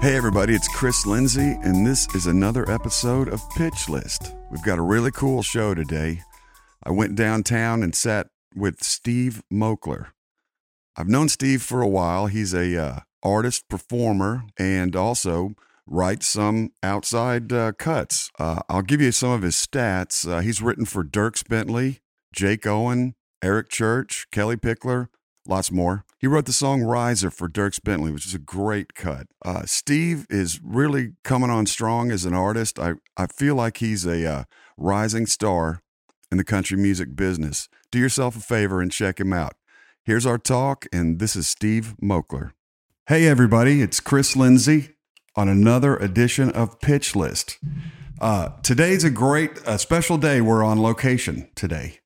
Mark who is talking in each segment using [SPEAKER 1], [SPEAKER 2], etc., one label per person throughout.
[SPEAKER 1] Hey, everybody, it's Chris Lindsay, and this is another episode of Pitch List. We've got a really cool show today. I went downtown and sat with Steve Moakler. I've known Steve for a while. He's a uh, artist, performer, and also writes some outside uh, cuts. Uh, I'll give you some of his stats. Uh, he's written for Dierks Bentley, Jake Owen, Eric Church, Kellie Pickler, lots more. He wrote the song Riser for Dierks Bentley, which is a great cut. Uh, Steve is really coming on strong as an artist. I, I feel like he's a uh, rising star in the country music business. Do yourself a favor and check him out. Here's our talk, and this is Steve Moakler. Hey, everybody, it's Chris Lindsay on another edition of Pitch List. Uh, today's a great, a special day. We're on location today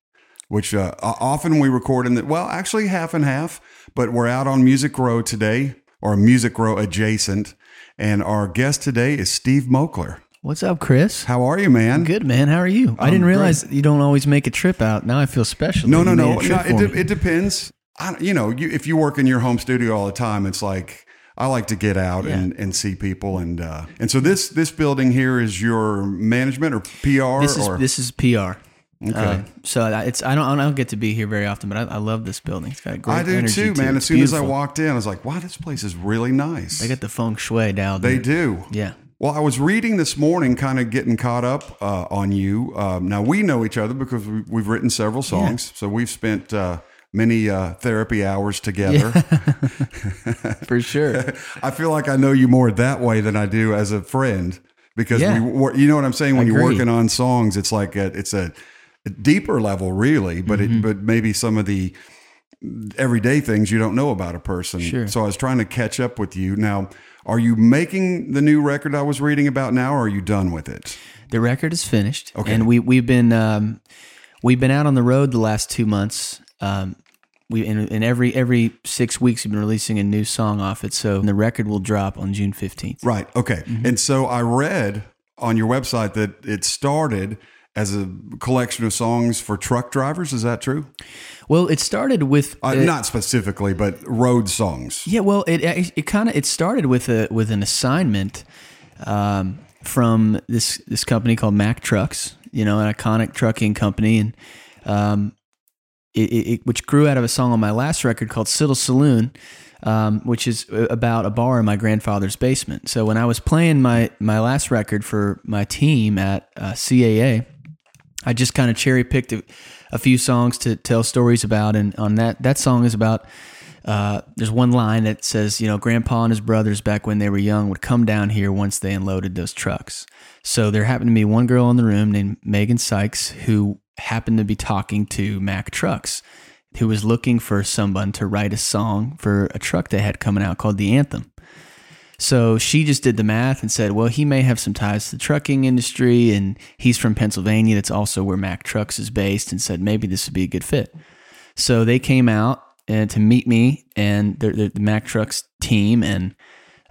[SPEAKER 1] which uh, often we record in the, well, actually half and half, but we're out on Music Row today or Music Row adjacent. And our guest today is Steve Moakler.
[SPEAKER 2] What's up, Chris?
[SPEAKER 1] How are you, man?
[SPEAKER 2] Good, man. How are you? I didn't realize you don't always make a trip out. Now I feel special.
[SPEAKER 1] No, no, no. no it, de- it depends. I, you know, you, if you work in your home studio all the time, it's like I like to get out
[SPEAKER 2] Yeah.
[SPEAKER 1] and, and see people, and uh, and so this this building here is your management or PR
[SPEAKER 2] This is
[SPEAKER 1] or
[SPEAKER 2] this is PR.
[SPEAKER 1] Okay.
[SPEAKER 2] Uh, so I- it's I don't I don't get to be here very often, but I, I love this building. It's got a great
[SPEAKER 1] I do too, man.
[SPEAKER 2] it.
[SPEAKER 1] As soon as I walked in, I was like, "Wow, this place is really nice."
[SPEAKER 2] they got the feng shui dialed.
[SPEAKER 1] They do.
[SPEAKER 2] Yeah.
[SPEAKER 1] Well, I was reading this morning, kind of getting caught up uh, on you. Um, now we know each other because we, we've written several songs, so we've spent uh, many uh, therapy hours together.
[SPEAKER 2] For sure.
[SPEAKER 1] I feel like I know you more that way than I do as a friend because
[SPEAKER 2] Yeah.
[SPEAKER 1] we, you know what I'm saying. When you're working on songs, it's like a, it's a deeper level, really, but
[SPEAKER 2] Mm-hmm.
[SPEAKER 1] it, but maybe some of the everyday things you don't know about a person.
[SPEAKER 2] Sure.
[SPEAKER 1] So I was trying to catch up with you. Now, are you making the new record I was reading about now, or are you done with it?
[SPEAKER 2] the record is finished.
[SPEAKER 1] Okay.
[SPEAKER 2] And we we've been um, we've been out on the road the last two months. Um, we and, and every every six weeks we've been releasing a new song off it. So the record will drop on June fifteenth.
[SPEAKER 1] Right. Okay.
[SPEAKER 2] Mm-hmm.
[SPEAKER 1] And so I read on your website that it started as a collection of songs for truck drivers. Is that true?
[SPEAKER 2] Well, it started with
[SPEAKER 1] Uh,
[SPEAKER 2] uh,
[SPEAKER 1] not specifically, but road songs.
[SPEAKER 2] Yeah, well, it it, it kind of it started with a with an assignment um, from this this company called Mack Trucks, you know, an iconic trucking company, and um, it, it, it- which grew out of a song on my last record called Siddle Saloon, um, which is about a bar in my grandfather's basement. So when I was playing my my last record for my team at uh, CAA, I just kind of cherry picked a, a few songs to tell stories about, and on that that song is about. Uh, there's one line that says, you know, Grandpa and his brothers back when they were young would come down here once they unloaded those trucks. So there happened to be one girl in the room named Megan Sykes who happened to be talking to Mack Trucks, who was looking for someone to write a song for a truck they had coming out called the Anthem. So she just did the math and said, well, he may have some ties to the trucking industry and he's from Pennsylvania. That's also where Mack Trucks is based and said maybe this would be a good fit. So they came out and to meet me and the, the, the Mack Trucks team and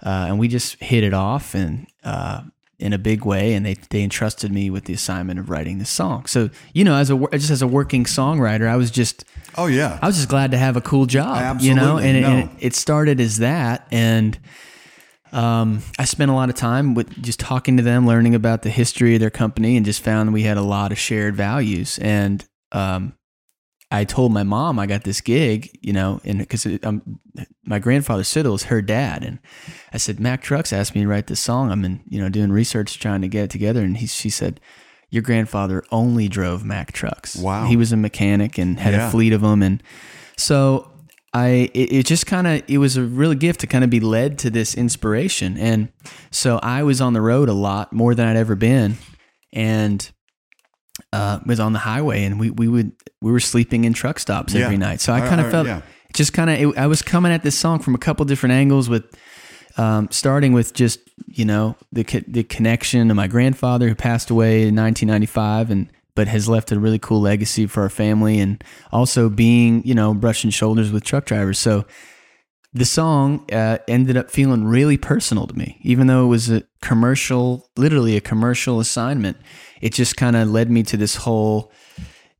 [SPEAKER 2] uh, and we just hit it off and uh, in a big way. And they they entrusted me with the assignment of writing this song. So you know, as a just as a working songwriter, I was just
[SPEAKER 1] Oh yeah.
[SPEAKER 2] I was just glad to have a cool job, you know,
[SPEAKER 1] Absolutely,
[SPEAKER 2] and, it, and it started as that. And um, I spent a lot of time with just talking to them, learning about the history of their company, and just found we had a lot of shared values. And um, I told my mom I got this gig, you know, and because um, my grandfather Siddle is her dad, and I said Mack Trucks asked me to write this song. I'm in, you know, doing research trying to get it together, and he she said. Your grandfather only drove Mack trucks.
[SPEAKER 1] Wow.
[SPEAKER 2] He was a mechanic and had
[SPEAKER 1] Yeah.
[SPEAKER 2] a fleet of them, and so I it, it just kind of it was a real gift to kind of be led to this inspiration, and so I was on the road a lot more than I'd ever been, and uh, was on the highway, and we we would we were sleeping in truck stops
[SPEAKER 1] Yeah.
[SPEAKER 2] every night. So I kind of felt
[SPEAKER 1] yeah.
[SPEAKER 2] just kind of I was coming at this song from a couple different angles with. Um, starting with just you know the the connection to my grandfather who passed away in 1995 and but has left a really cool legacy for our family and also being you know brushing shoulders with truck drivers so the song uh, ended up feeling really personal to me even though it was a commercial literally a commercial assignment it just kind of led me to this whole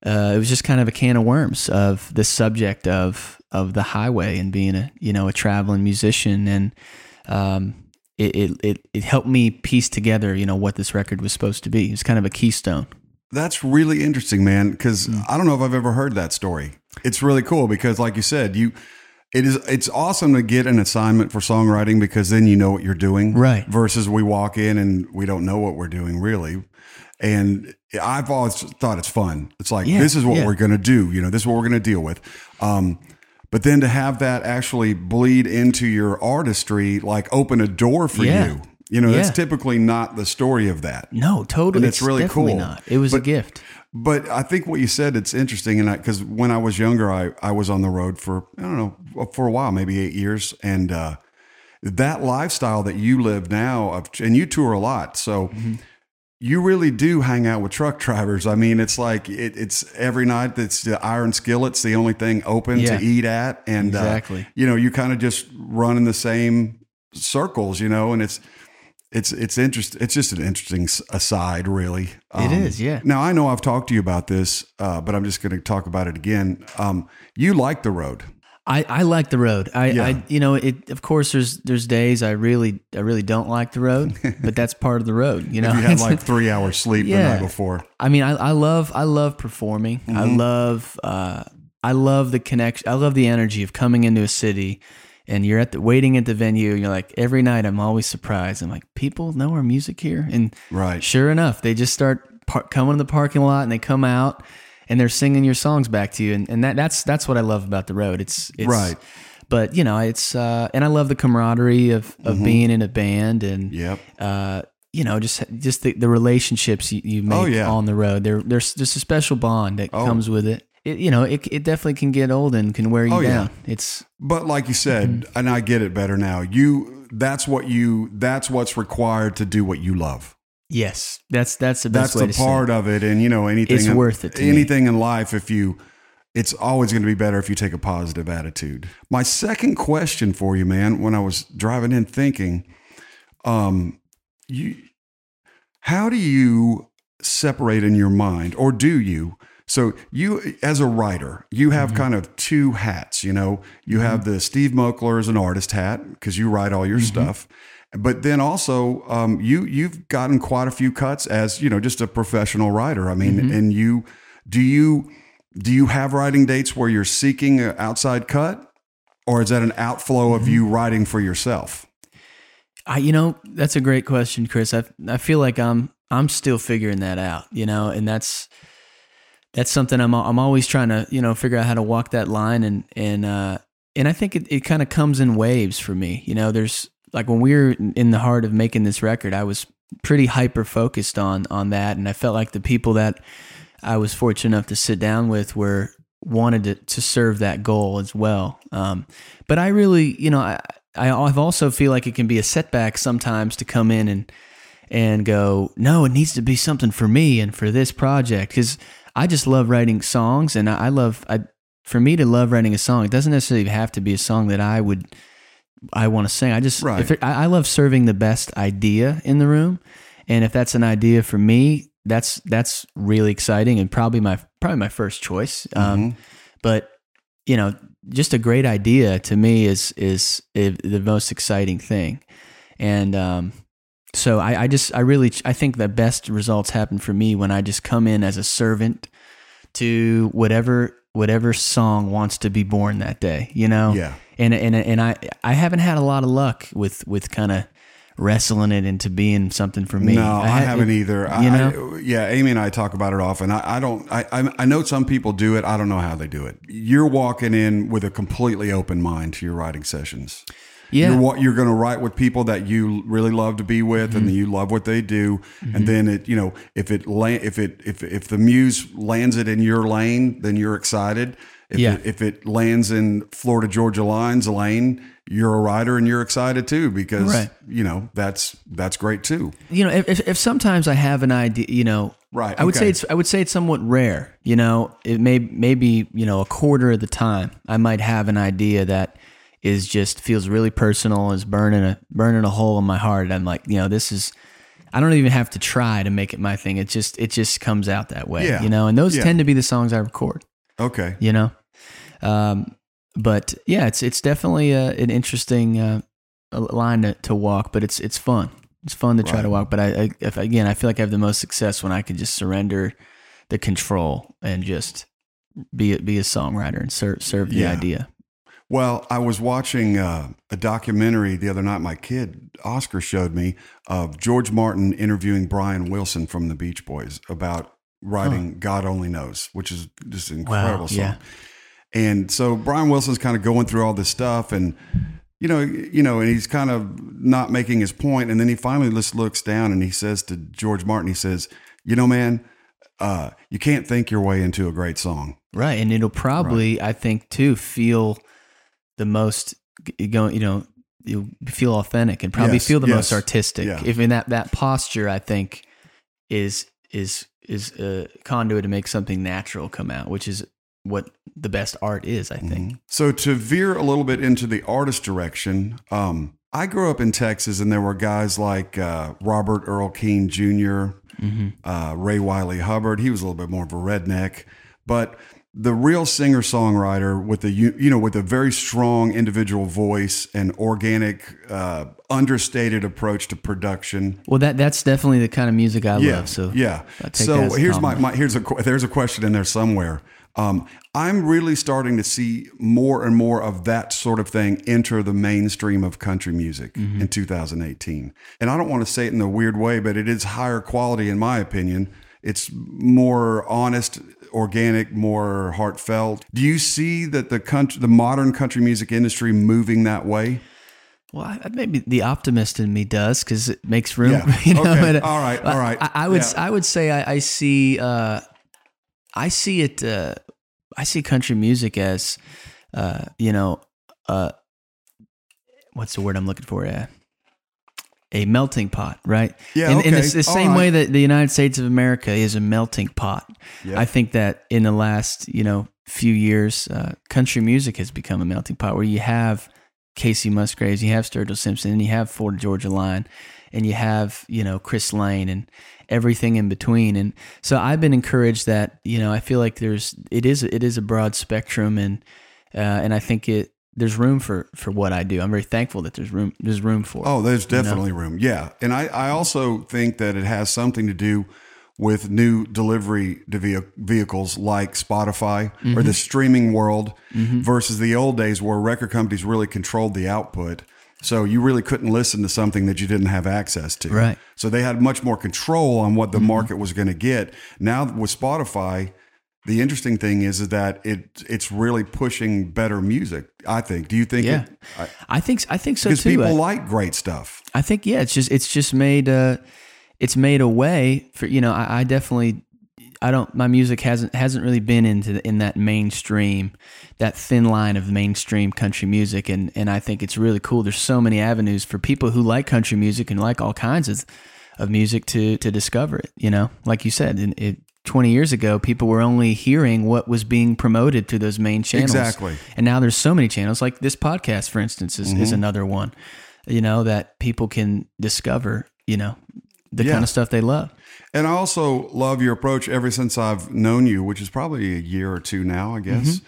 [SPEAKER 2] uh, it was just kind of a can of worms of the subject of of the highway and being a you know a traveling musician and um, it, it it it helped me piece together, you know, what this record was supposed to be. It was kind of a keystone.
[SPEAKER 1] That's really interesting, man. Because
[SPEAKER 2] Mm.
[SPEAKER 1] I don't know if I've ever heard that story. It's really cool because, like you said, you it is it's awesome to get an assignment for songwriting because then you know what you're doing,
[SPEAKER 2] Right.
[SPEAKER 1] Versus we walk in and we don't know what we're doing really. And I've always thought it's fun. It's like
[SPEAKER 2] Yeah,
[SPEAKER 1] this is what
[SPEAKER 2] yeah.
[SPEAKER 1] we're going to do. You know, this is what we're going to deal with. Um, but then to have that actually bleed into your artistry, like open a door for
[SPEAKER 2] Yeah.
[SPEAKER 1] you. You know, that's typically not the story of that.
[SPEAKER 2] No, totally.
[SPEAKER 1] And it's really cool.
[SPEAKER 2] Not. It was a gift.
[SPEAKER 1] But I think what you said it's interesting, and because when I was younger, I I was on the road for I don't know for a while, maybe eight years, and uh, that lifestyle that you live now, of, and you tour a lot, so.
[SPEAKER 2] Mm-hmm.
[SPEAKER 1] You really do hang out with truck drivers. I mean, it's like it, it's every night. It's the iron skillet's the only thing open
[SPEAKER 2] Yeah.
[SPEAKER 1] to eat at, and uh,
[SPEAKER 2] Exactly.
[SPEAKER 1] you know, you kind of just run in the same circles, you know, and it's it's it's interest. It's just an interesting aside, really.
[SPEAKER 2] It is, yeah.
[SPEAKER 1] Now I know I've talked to you about this, uh, but I'm just going to talk about it again. Um, you like the road,
[SPEAKER 2] I, I like the road. I,
[SPEAKER 1] Yeah.
[SPEAKER 2] I you know it. Of course, there's there's days I really I really don't like the road, but that's part of the road. You know,
[SPEAKER 1] you had like three hours sleep the night before.
[SPEAKER 2] I mean, I, I love I love performing. I
[SPEAKER 1] Mm-hmm.
[SPEAKER 2] love uh, I love the connection. I love the energy of coming into a city, and you're at the waiting at the venue. And you're like every night. I'm always surprised. I'm like, people know our music here, and
[SPEAKER 1] Right.
[SPEAKER 2] sure enough, they just start par- coming to the parking lot, and they come out, and they're singing your songs back to you, and, and that that's that's what I love about the road. It's, it's
[SPEAKER 1] Right.
[SPEAKER 2] But you know, it's uh, and I love the camaraderie of of
[SPEAKER 1] Mm-hmm.
[SPEAKER 2] being in a band and
[SPEAKER 1] Yep.
[SPEAKER 2] uh, you know, just just the, the relationships you, you make
[SPEAKER 1] Oh, yeah.
[SPEAKER 2] on the road. There, there's just a special bond that
[SPEAKER 1] Oh.
[SPEAKER 2] comes with it. It. You know, it, it definitely can get old and can wear you
[SPEAKER 1] Oh, yeah.
[SPEAKER 2] down. It's
[SPEAKER 1] But like you said,
[SPEAKER 2] Mm-hmm.
[SPEAKER 1] and I get it better now. You that's what you that's what's required to do what you love.
[SPEAKER 2] yes, that's that's the best
[SPEAKER 1] that's the part of it and you know anything
[SPEAKER 2] It's
[SPEAKER 1] in-
[SPEAKER 2] worth it to me.
[SPEAKER 1] anything in life if you it's always going to be better if you take a positive attitude my second question for you man when i was driving in thinking um you how do you separate in your mind or do you so you as a writer you have
[SPEAKER 2] Mm-hmm.
[SPEAKER 1] kind of two hats you know you have the steve moakler as an artist hat because you write all your
[SPEAKER 2] Mm-hmm.
[SPEAKER 1] stuff but then also um, you you've gotten quite a few cuts as you know just a professional writer i mean
[SPEAKER 2] Mm-hmm.
[SPEAKER 1] and you do you do you have writing dates where you're seeking an outside cut or is that an outflow
[SPEAKER 2] Mm-hmm.
[SPEAKER 1] of you writing for yourself
[SPEAKER 2] I, you know, that's a great question, Chris. I I feel like I'm I'm still figuring that out. You know, and that's that's something I'm I'm always trying to you know figure out how to walk that line and and uh and I think it, it kind of comes in waves for me. You know, there's like when we were in the heart of making this record, I was pretty hyper focused on on that, and I felt like the people that I was fortunate enough to sit down with were wanted to, to serve that goal as well. Um, but I really, you know, I, I I've also feel like it can be a setback sometimes to come in and and go, no, it needs to be something for me and for this project because I just love writing songs and I, I love I for me to love writing a song. It doesn't necessarily have to be a song that I would I want to sing. I just
[SPEAKER 1] Right.
[SPEAKER 2] if it, I, I love serving the best idea in the room, and if that's an idea for me, that's that's really exciting and probably my probably my first choice. Um, but you know, just a great idea to me is is, is the most exciting thing, and um, so I, I just I really I think the best results happen for me when I just come in as a servant to whatever whatever song wants to be born that day. You know,
[SPEAKER 1] Yeah.
[SPEAKER 2] and and and I I haven't had a lot of luck with with kind of wrestling it into being something for me.
[SPEAKER 1] No, I,
[SPEAKER 2] ha-
[SPEAKER 1] haven't either.
[SPEAKER 2] You know?
[SPEAKER 1] I- yeah, Amy and I talk about it often. I, I don't. I, I I know some people do it. I don't know how they do it. You're walking in with a completely open mind to your writing sessions.
[SPEAKER 2] Yeah.
[SPEAKER 1] You're what you're going to write with people that you really love to be with,
[SPEAKER 2] Mm-hmm.
[SPEAKER 1] and you love what they do. And then it, you know, if it la- if it if if the muse lands it in your lane, then you're excited. If
[SPEAKER 2] Yeah.
[SPEAKER 1] It, if it lands in Florida Georgia Line's lane, you're a writer and you're excited too because
[SPEAKER 2] Right.
[SPEAKER 1] you know that's that's great too.
[SPEAKER 2] you know, if, if, if sometimes I have an idea, you know,
[SPEAKER 1] Right,
[SPEAKER 2] I would
[SPEAKER 1] okay.
[SPEAKER 2] say it's I would say it's somewhat rare. You know, it may maybe you know a quarter of the time I might have an idea that is just feels really personal, is burning a burning a hole in my heart. I'm like, you know, this is. I don't even have to try to make it my thing. It just it just comes out that way.
[SPEAKER 1] Yeah.
[SPEAKER 2] You know, and those
[SPEAKER 1] Yeah.
[SPEAKER 2] tend to be the songs I record.
[SPEAKER 1] Okay.
[SPEAKER 2] You know, um, but yeah, it's it's definitely a, an interesting uh, line to, to walk, but it's it's fun. It's fun to try
[SPEAKER 1] Right.
[SPEAKER 2] to walk. But I, I if again, I feel like I have the most success when I can just surrender the control and just be a, be a songwriter and serve serve the
[SPEAKER 1] Yeah.
[SPEAKER 2] idea.
[SPEAKER 1] Well, I was watching uh, a documentary the other night. My kid Oscar showed me of George Martin interviewing Brian Wilson from the Beach Boys about writing "God Only Knows," which is just an incredible song.
[SPEAKER 2] yeah.
[SPEAKER 1] And so Brian Wilson's kind of going through all this stuff, and you know, you know, and he's kind of not making his point. point, and then he finally just looks down and he says to George Martin, he says, "You know, man." Uh, you can't think your way into a great song.
[SPEAKER 2] Right, and it'll probably, I think, too, feel the most going. You know, you feel authentic and probably
[SPEAKER 1] Yes,
[SPEAKER 2] feel the most artistic.
[SPEAKER 1] yeah.
[SPEAKER 2] If in that that posture, I think, is is is a conduit to make something natural come out, which is what the best art is. I think.
[SPEAKER 1] So to veer a little bit into the artist direction, um, I grew up in Texas, and there were guys like uh, Robert Earl Keen Jr.,
[SPEAKER 2] Mm-hmm.
[SPEAKER 1] uh, Ray Wylie Hubbard. He was a little bit more of a redneck, but the real singer songwriter with a you know with a very strong individual voice and organic, uh, understated approach to production.
[SPEAKER 2] Well, that that's definitely the kind of music I
[SPEAKER 1] Yeah,
[SPEAKER 2] love. So
[SPEAKER 1] yeah.
[SPEAKER 2] I take that
[SPEAKER 1] So here's my, my here's a there's a question in there somewhere. Um, I'm really starting to see more and more of that sort of thing enter the mainstream of country music
[SPEAKER 2] Mm-hmm.
[SPEAKER 1] in 2018. And I don't want to say it in a weird way, but it is higher quality in my opinion. It's more honest, organic, more heartfelt. Do you see that the country, the modern country music industry moving that way?
[SPEAKER 2] Well, I, maybe the optimist in me does because it makes room.
[SPEAKER 1] Yeah.
[SPEAKER 2] You know,
[SPEAKER 1] Okay.
[SPEAKER 2] but,
[SPEAKER 1] All right. All right.
[SPEAKER 2] I, I would
[SPEAKER 1] Yeah.
[SPEAKER 2] I would say I, I see uh, I see it uh, I see country music as uh, you know uh, what's the word I'm looking for? Uh, a melting pot, right?
[SPEAKER 1] Yeah,
[SPEAKER 2] In,
[SPEAKER 1] okay.
[SPEAKER 2] the same
[SPEAKER 1] right.
[SPEAKER 2] way that the United States of America is a melting pot.
[SPEAKER 1] Yeah.
[SPEAKER 2] I think that in the last you know few years, uh, country music has become a melting pot where you have Kacey Musgraves, you have Sturgill Simpson, and you have Florida Georgia Line, and you have you know Chris Lane and everything in between. And so I've been encouraged that you know I feel like there's it is it is a broad spectrum, and uh, and I think it there's room for for what I do. I'm very thankful that there's room there's room for. it.
[SPEAKER 1] Oh, there's definitely room. Yeah. And I, I also think that it has something to do with new delivery to vehicles like Spotify or
[SPEAKER 2] Mm-hmm.
[SPEAKER 1] the streaming world versus the old days where record companies really controlled the output. So you really couldn't listen to something that you didn't have access to.
[SPEAKER 2] Right.
[SPEAKER 1] So they had much more control on what the market was going to get. Now with Spotify, the interesting thing is, is that it it's really pushing better music. I think. Do you think?
[SPEAKER 2] Yeah.
[SPEAKER 1] it- I-
[SPEAKER 2] I think I think so
[SPEAKER 1] because
[SPEAKER 2] too.
[SPEAKER 1] people
[SPEAKER 2] I-
[SPEAKER 1] like great stuff.
[SPEAKER 2] I think yeah, it's just it's just made uh it's made a way for you know I, I definitely I don't my music hasn't hasn't really been into the, in that mainstream that thin line of mainstream country music and and I think it's really cool. There's so many avenues for people who like country music and like all kinds of of music to to discover it. You know, like you said, and it. 20 years ago, people were only hearing what was being promoted through those main channels.
[SPEAKER 1] Exactly.
[SPEAKER 2] And now there's so many channels, like this podcast, for instance, is,
[SPEAKER 1] Mm-hmm.
[SPEAKER 2] is another one, you know, that people can discover, you know, the
[SPEAKER 1] Yeah.
[SPEAKER 2] kind of stuff they love.
[SPEAKER 1] And I also love your approach ever since I've known you, which is probably a year or two now, I guess.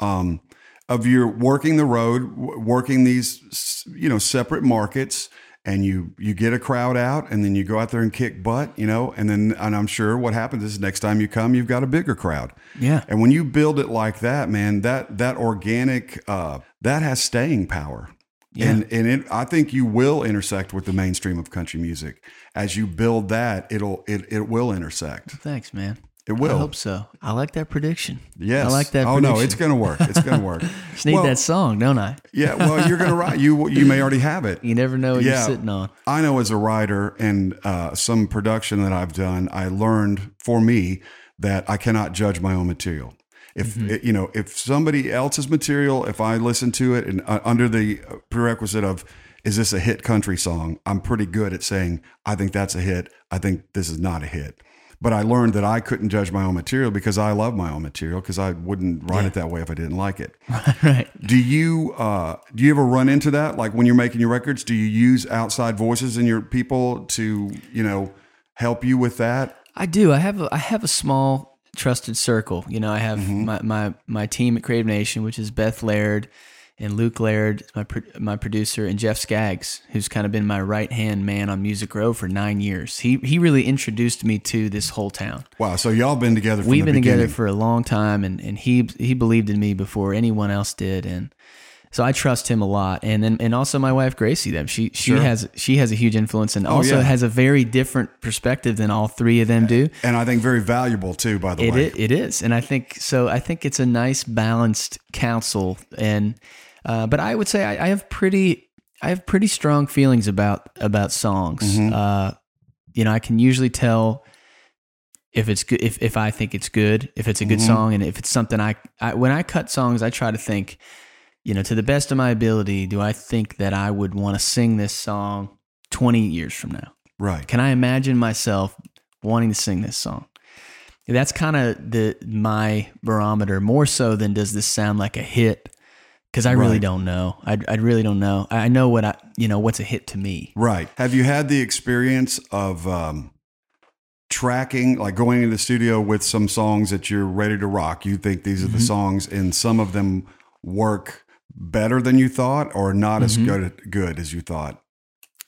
[SPEAKER 1] Um, of your working the road, working these, you know, separate markets, and you you get a crowd out, and then you go out there and kick butt, you know, and then and I'm sure what happens is next time you come, you've got a bigger crowd.
[SPEAKER 2] Yeah.
[SPEAKER 1] And when you build it like that, man, that that organic uh, that has staying power.
[SPEAKER 2] Yeah.
[SPEAKER 1] And and it, I think you will intersect with the mainstream of country music as you build that. It'll it it will intersect.
[SPEAKER 2] Thanks, man.
[SPEAKER 1] It will.
[SPEAKER 2] I hope so. I like that prediction.
[SPEAKER 1] Yes.
[SPEAKER 2] I like that
[SPEAKER 1] Oh
[SPEAKER 2] prediction.
[SPEAKER 1] no, it's gonna work. It's gonna work.
[SPEAKER 2] Just need
[SPEAKER 1] Well,
[SPEAKER 2] that song, don't I?
[SPEAKER 1] Yeah. Well, you're gonna write. You you may already have it.
[SPEAKER 2] You never know what
[SPEAKER 1] Yeah.
[SPEAKER 2] you're sitting on.
[SPEAKER 1] I know as a writer and uh, some production that I've done, I learned for me that I cannot judge my own material. If
[SPEAKER 2] Mm-hmm.
[SPEAKER 1] you know, if somebody else's material, if I listen to it and uh, under the prerequisite of is this a hit country song, I'm pretty good at saying I think that's a hit. I think this is not a hit. But I learned that I couldn't judge my own material because I love my own material because I wouldn't write it that way if I didn't like it.
[SPEAKER 2] right.
[SPEAKER 1] Do you uh, do you ever run into that? Like when you're making your records, do you use outside voices in your people to you know help you with that?
[SPEAKER 2] I do. I have a, I have a small trusted circle. You know, I have
[SPEAKER 1] Mm-hmm.
[SPEAKER 2] my, my my team at Creative Nation, which is Beth Laird and Luke Laird, my pro- my producer, and Jeff Skaggs, who's kind of been my right hand man on Music Row for nine years. He he really introduced me to this whole town.
[SPEAKER 1] Wow. So y'all been together. From
[SPEAKER 2] We've been together for a long time, and, and he he believed in me before anyone else did, and so I trust him a lot. And then and also my wife Gracie, them she she
[SPEAKER 1] Sure. Oh,
[SPEAKER 2] has she has a huge influence, and oh, also
[SPEAKER 1] yeah.
[SPEAKER 2] has a very different perspective than all three of them do.
[SPEAKER 1] and I think very valuable too. By the
[SPEAKER 2] It
[SPEAKER 1] way,
[SPEAKER 2] is, it is, and I think so. I think it's a nice balanced counsel, and uh, but I would say I, I have pretty I have pretty strong feelings about about songs.
[SPEAKER 1] Mm-hmm.
[SPEAKER 2] Uh, you know, I can usually tell if it's good if if I think it's good, if it's a good
[SPEAKER 1] Mm-hmm.
[SPEAKER 2] song, and if it's something I, I when I cut songs, I try to think, you know, to the best of my ability, do I think that I would want to sing this song twenty years from now?
[SPEAKER 1] right?
[SPEAKER 2] Can I imagine myself wanting to sing this song? That's kind of the my barometer more so than does this sound like a hit? Because I really
[SPEAKER 1] Right.
[SPEAKER 2] don't know. I, I really don't know. I know what I you know what's a hit to me.
[SPEAKER 1] Right. Have you had the experience of um, tracking, like going into the studio with some songs that you're ready to rock? You think these are
[SPEAKER 2] Mm-hmm.
[SPEAKER 1] the songs, and some of them work better than you thought, or not as
[SPEAKER 2] Mhm.
[SPEAKER 1] good good as you thought?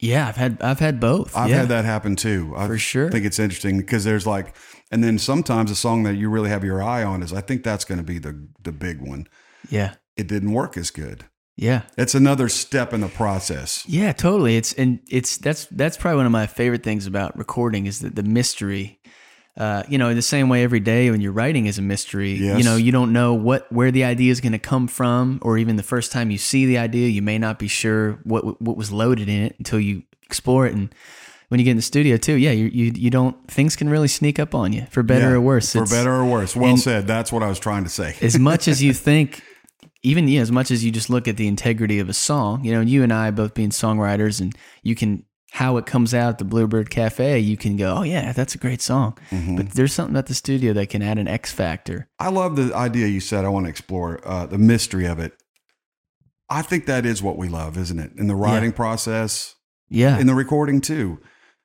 [SPEAKER 2] Yeah, I've had I've had both.
[SPEAKER 1] I've
[SPEAKER 2] yeah,
[SPEAKER 1] had that happen too. I
[SPEAKER 2] for sure.
[SPEAKER 1] I think it's interesting because there's like, and then sometimes a song that you really have your eye on is, I think that's going to be the the big one.
[SPEAKER 2] yeah,
[SPEAKER 1] It didn't work as good.
[SPEAKER 2] yeah,
[SPEAKER 1] It's another step in the process.
[SPEAKER 2] yeah. Totally. It's and it's that's that's probably one of my favorite things about recording is that the mystery. Uh, you know, in the same way every day when you're writing is a mystery.
[SPEAKER 1] Yes.
[SPEAKER 2] You know, you don't know what where the idea is going to come from, or even the first time you see the idea, you may not be sure what what was loaded in it until you explore it. And when you get in the studio too, yeah, you you, you don't things can really sneak up on you for better
[SPEAKER 1] Yeah,
[SPEAKER 2] or worse.
[SPEAKER 1] For
[SPEAKER 2] It's-
[SPEAKER 1] better or worse. Well said. That's what I was trying to say.
[SPEAKER 2] as much as you think, even you know, as much as you just look at the integrity of a song, you know, you and I both being songwriters, and you can how it comes out at the Bluebird Cafe, you can go, oh yeah, that's a great song.
[SPEAKER 1] Mm-hmm.
[SPEAKER 2] But there's something at the studio that can add an X factor.
[SPEAKER 1] I love the idea you said. I want to explore uh, the mystery of it. I think that is what we love, isn't it? In the writing process,
[SPEAKER 2] Yeah,
[SPEAKER 1] in the recording too.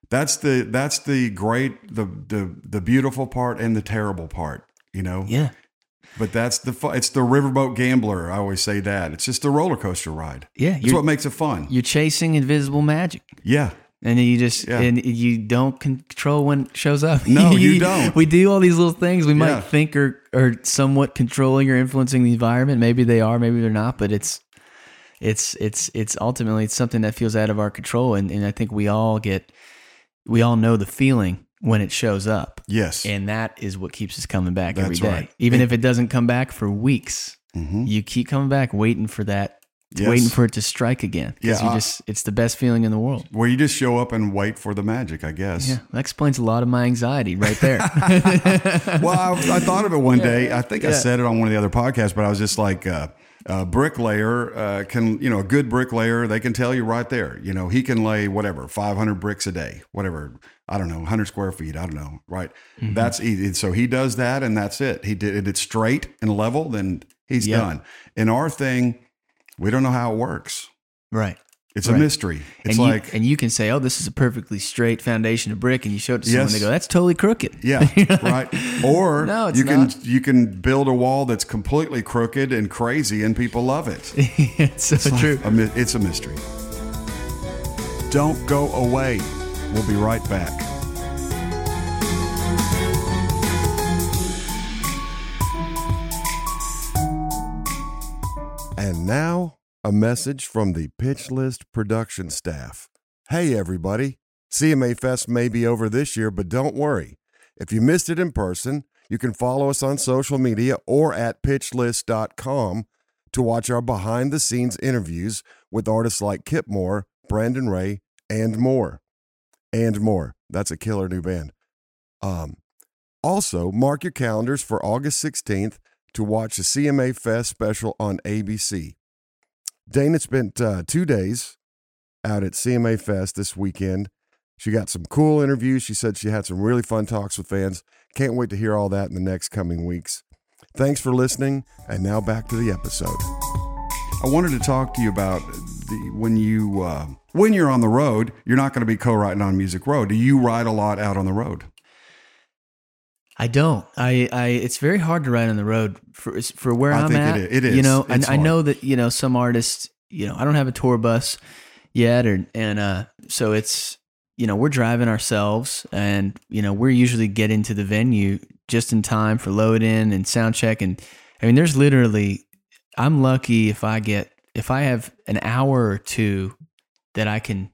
[SPEAKER 1] That's the that's the great the the the beautiful part and the terrible part. You know.
[SPEAKER 2] yeah,
[SPEAKER 1] But that's the it's the riverboat gambler. I always say that. It's just a roller coaster ride.
[SPEAKER 2] yeah.
[SPEAKER 1] It's what makes it fun.
[SPEAKER 2] you're chasing invisible magic.
[SPEAKER 1] Yeah.
[SPEAKER 2] And you just
[SPEAKER 1] Yeah.
[SPEAKER 2] and you don't control when it shows up.
[SPEAKER 1] No, you don't.
[SPEAKER 2] We do all these little things we might
[SPEAKER 1] Yeah.
[SPEAKER 2] think are are somewhat controlling or influencing the environment. Maybe they are, maybe they're not. But it's it's it's it's ultimately it's something that feels out of our control. And and I think we all get we all know the feeling when it shows up,
[SPEAKER 1] Yes.
[SPEAKER 2] and that is what keeps us coming back every
[SPEAKER 1] That's
[SPEAKER 2] day.
[SPEAKER 1] right.
[SPEAKER 2] Even if it doesn't come back for weeks,
[SPEAKER 1] Mhm.
[SPEAKER 2] you keep coming back, waiting for that.
[SPEAKER 1] Yes.
[SPEAKER 2] Waiting for it to strike again.
[SPEAKER 1] Yeah,
[SPEAKER 2] you just it's the best feeling in the world.
[SPEAKER 1] Where you just show up and wait for the magic, I guess.
[SPEAKER 2] Yeah, that explains a lot of my anxiety right there.
[SPEAKER 1] well, I, I thought of it one day. I think I said it on one of the other podcasts, but I was just like, uh, a bricklayer uh, can, you know, a good bricklayer, they can tell you right there. You know, he can lay whatever, 500 bricks a day, whatever. I don't know, 100 square feet. I don't know. Right.
[SPEAKER 2] Mm-hmm.
[SPEAKER 1] That's easy. So he does that and that's it. He did it straight and level, then he's done. In our thing, we don't know how it works.
[SPEAKER 2] right.
[SPEAKER 1] It's
[SPEAKER 2] Right.
[SPEAKER 1] a mystery. It's
[SPEAKER 2] and
[SPEAKER 1] like,
[SPEAKER 2] you, and you can say, "Oh, this is a perfectly straight foundation of brick," and you show it to someone,
[SPEAKER 1] Yes.
[SPEAKER 2] they go, "That's totally crooked."
[SPEAKER 1] Yeah, right. Or
[SPEAKER 2] No, it's
[SPEAKER 1] you can
[SPEAKER 2] not.
[SPEAKER 1] you can build a wall that's completely crooked and crazy, and people love it.
[SPEAKER 2] it's so true.
[SPEAKER 1] A it's a mystery. Don't go away. We'll be right back. And now, a message from the Pitch List production staff. Hey, everybody. CMA Fest may be over this year, but don't worry. If you missed it in person, you can follow us on social media or at pitchlist.com to watch our behind the scenes interviews with artists like Kip Moore, Brandon Ray, and more. And more. That's a killer new band. Um, also, mark your calendars for August 16th to watch the CMA Fest special on ABC. Dana spent uh, two days out at CMA Fest this weekend. She got some cool interviews. She said she had some really fun talks with fans. Can't wait to hear all that in the next coming weeks. Thanks for listening, and now back to the episode. I wanted to talk to you about the when you uh, when you're on the road, you're not going to be co-writing on Music Row. Do you ride a lot out on the road?
[SPEAKER 2] I don't. I, I it's very hard to write on the road for for where
[SPEAKER 1] I
[SPEAKER 2] am
[SPEAKER 1] think it
[SPEAKER 2] at.
[SPEAKER 1] is. It is.
[SPEAKER 2] You know, I
[SPEAKER 1] hard.
[SPEAKER 2] know that you know some artists. You know, I don't have a tour bus yet, or and uh, so it's you know we're driving ourselves, and you know we're usually getting to the venue just in time for load in and sound check, and I mean there's literally I'm lucky if I get if I have an hour or two that I can